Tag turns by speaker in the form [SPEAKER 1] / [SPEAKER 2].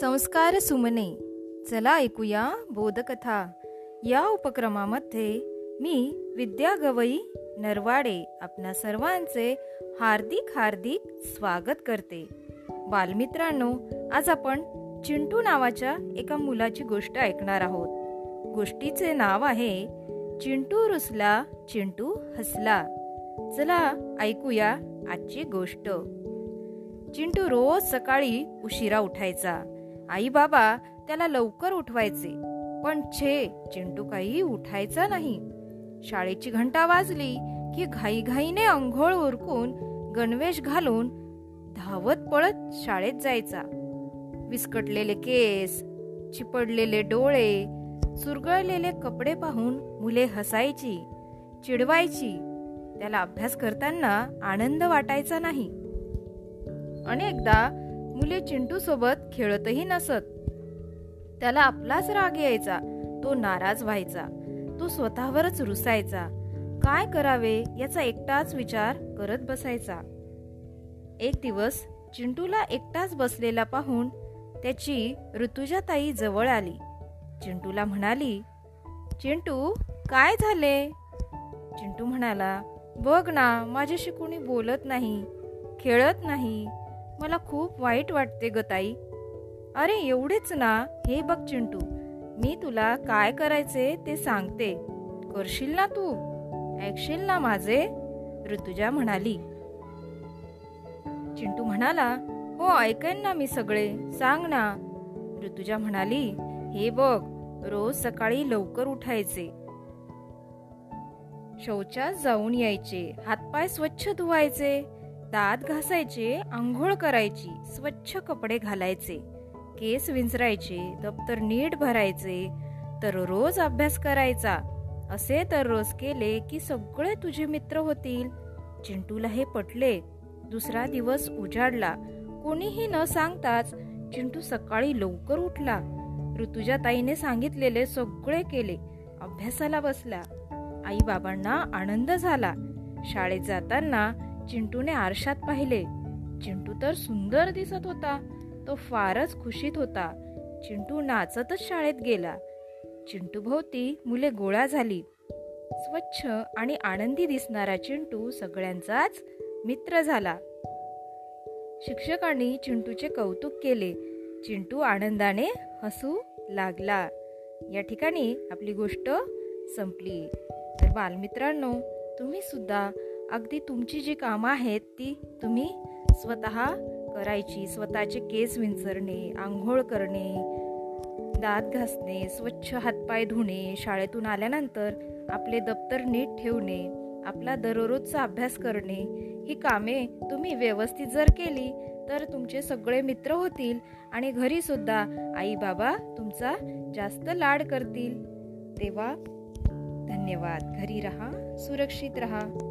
[SPEAKER 1] संस्कार सुमने. चला ऐकूया बोधकथा. या उपक्रमामध्ये मी विद्या गवई नरवाडे आपणा सर्वांचे हार्दिक हार्दिक स्वागत करते. बालमित्रांनो आज आपण चिंटू नावाच्या एका मुलाची गोष्ट ऐकणार आहोत. गोष्टीचे नाव आहे चिंटू रुसला चिंटू हसला. चला ऐकूया आजची गोष्ट. चिंटू रोज सकाळी उशिरा उठायचा. आई बाबा त्याला लवकर उठवायचे. पण छे चिंटू काही उठायचा नाही. शाळेची घंटा वाजली की घाईघाईने अंघोळ उरकून गणवेश घालून धावत पळत शाळेत जायचा. विस्कटलेले केस चिपडलेले डोळे सुरगळलेले कपडे पाहून मुले हसायची चिडवायची. त्याला अभ्यास करताना आनंद वाटायचा नाही. अनेकदा मुले चिंटू सोबत खेळतही नसत. त्याला आपलाच राग यायचा तो नाराज व्हायचा तो स्वतःवरच रुसायचा. काय करावे याचा एकटाच विचार करत बसायचा. एक दिवस चिंटूला एकटाच बसलेला पाहून त्याची ऋतुजाताई जवळ आली. चिंटूला म्हणाली चिंटू काय झाले? चिंटू म्हणाला बघ ना माझ्याशी कोणी बोलत नाही खेळत नाही. मला खूप वाईट वाटते ग ताई. अरे एवढेच ना. हे बघ चिंटू मी तुला काय करायचे ते सांगते. करशील ना तू? ऐकशील ना माझे? ऋतुजा म्हणाली. चिंटू म्हणाला हो ऐकेन ना मी सगळे. सांग ना. ऋतुजा म्हणाली हे बघ रोज सकाळी लवकर उठायचे. शौचास जाऊन यायचे. हातपाय स्वच्छ धुवायचे. दात घासायचे आंघोळ करायची स्वच्छ कपडे घालायचे केस विंचरायचे दप्तर नीट भरायचे तर रोज अभ्यास करायचा. असे तर रोज केले की सगळे तुझे मित्र होतील. चिंटूला हे पटले. दुसरा दिवस उजाडला. कोणीही न सांगताच चिंटू सकाळी लवकर उठला. ऋतुजा ताईने सांगितलेले सगळे केले. अभ्यासाला बसला. आई बाबांना आनंद झाला. शाळेत जाताना चिंटूने आरशात पाहिले. चिंटू तर सुंदर दिसत होता. तो फारच खुशीत होता. चिंटू नाचतच शाळेत गेला. चिंटू भोवती मुले गोळा झाली. स्वच्छ आणि आनंदी दिसणारा चिंटू सगळ्यांचाच मित्र झाला. शिक्षकांनी चिंटूचे कौतुक केले. चिंटू आनंदाने हसू लागला. या ठिकाणी आपली गोष्ट संपली. तर बालमित्रांनो तुम्ही सुद्धा अगदी तुमची जी कामं आहेत ती तुम्ही स्वतः करायची. स्वतःचे केस विंचरणे आंघोळ करणे दात घासणे स्वच्छ हातपाय धुणे शाळेतून आल्यानंतर आपले दप्तर नीट ठेवणे आपला दररोजचा अभ्यास करणे ही कामे तुम्ही व्यवस्थित जर केली तर तुमचे सगळे मित्र होतील आणि घरीसुद्धा आई बाबा तुमचा जास्त लाड करतील. तेव्हा धन्यवाद. घरी रहा सुरक्षित रहा.